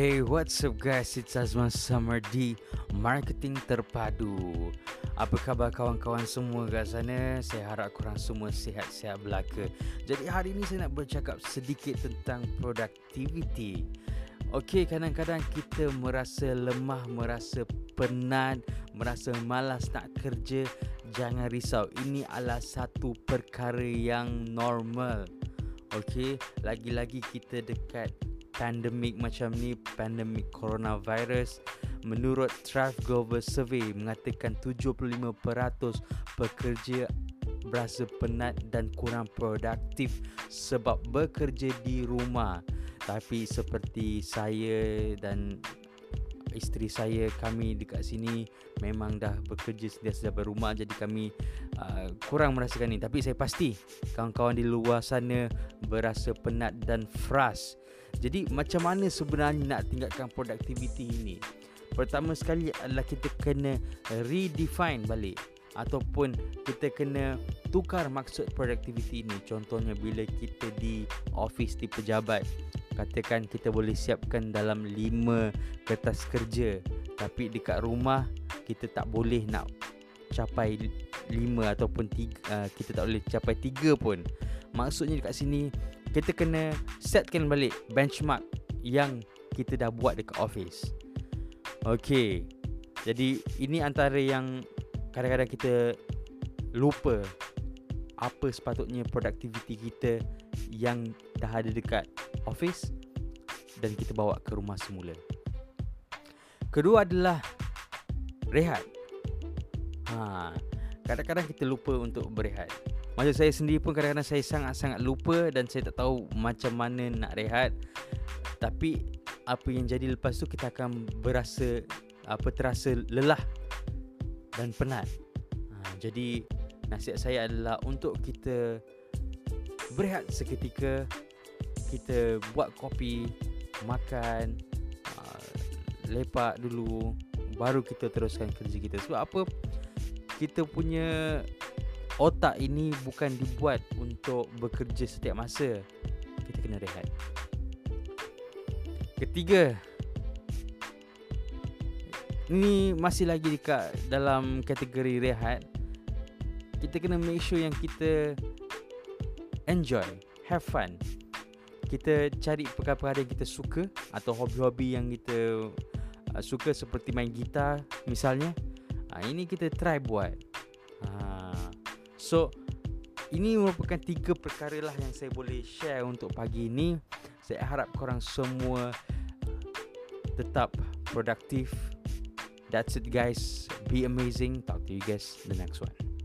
Hey, what's up guys? It's Azman Summer di Marketing Terpadu. Apa khabar kawan-kawan semua kat sana? Saya harap korang semua sihat-sihat belaka. Jadi hari ini saya nak bercakap sedikit tentang productivity. Okey, kadang-kadang kita merasa lemah, merasa penat, merasa malas nak kerja. Jangan risau, ini adalah satu perkara yang normal. Okey, lagi-lagi kita dekat pandemik macam ni, pandemik coronavirus, menurut Thrive Global Survey mengatakan 75% pekerja berasa penat dan kurang produktif sebab bekerja di rumah. Tapi seperti saya dan isteri saya kami dekat sini memang dah bekerja sentiasa dari rumah jadi kami uh, kurang merasakan ni tapi saya pasti kawan-kawan di luar sana berasa penat dan frust jadi macam mana sebenarnya nak tingkatkan produktiviti ini? Pertama sekali adalah kita kena redefine balik ataupun kita kena tukar maksud produktiviti ini. Contohnya bila kita di office di pejabat, katakan kita boleh siapkan dalam 5 kertas kerja, tapi dekat rumah kita tak boleh nak capai 5 ataupun 3 uh, kita tak boleh capai 3 pun. Maksudnya dekat sini kita kena setkan balik benchmark yang kita dah buat dekat office. Okay. Jadi ini antara yang kadang-kadang kita lupa apa sepatutnya produktiviti kita yang dah ada dekat office dan kita bawa ke rumah semula. Kedua adalah rehat. Ha, kadang-kadang kita lupa untuk berehat. Macam saya sendiri pun kadang-kadang saya sangat-sangat lupa dan saya tak tahu macam mana nak rehat. Tapi apa yang jadi lepas tu kita akan berasa apa terasa lelah dan penat. Ha, jadi nasihat saya adalah untuk kita berehat seketika kita buat kopi, makan, uh, lepak dulu baru kita teruskan kerja kita. Sebab apa? Kita punya otak ini bukan dibuat untuk bekerja setiap masa. Kita kena rehat. Ketiga, ini masih lagi dekat dalam kategori rehat. Kita kena make sure yang kita enjoy, have fun. Kita cari perkara-perkara yang kita suka atau hobi-hobi yang kita uh, suka seperti main gitar misalnya. Uh, ini kita try buat. Uh, So ini merupakan tiga perkara lah yang saya boleh share untuk pagi ini. Saya harap korang semua tetap produktif. That's it guys. Be amazing. Talk to you guys the next one.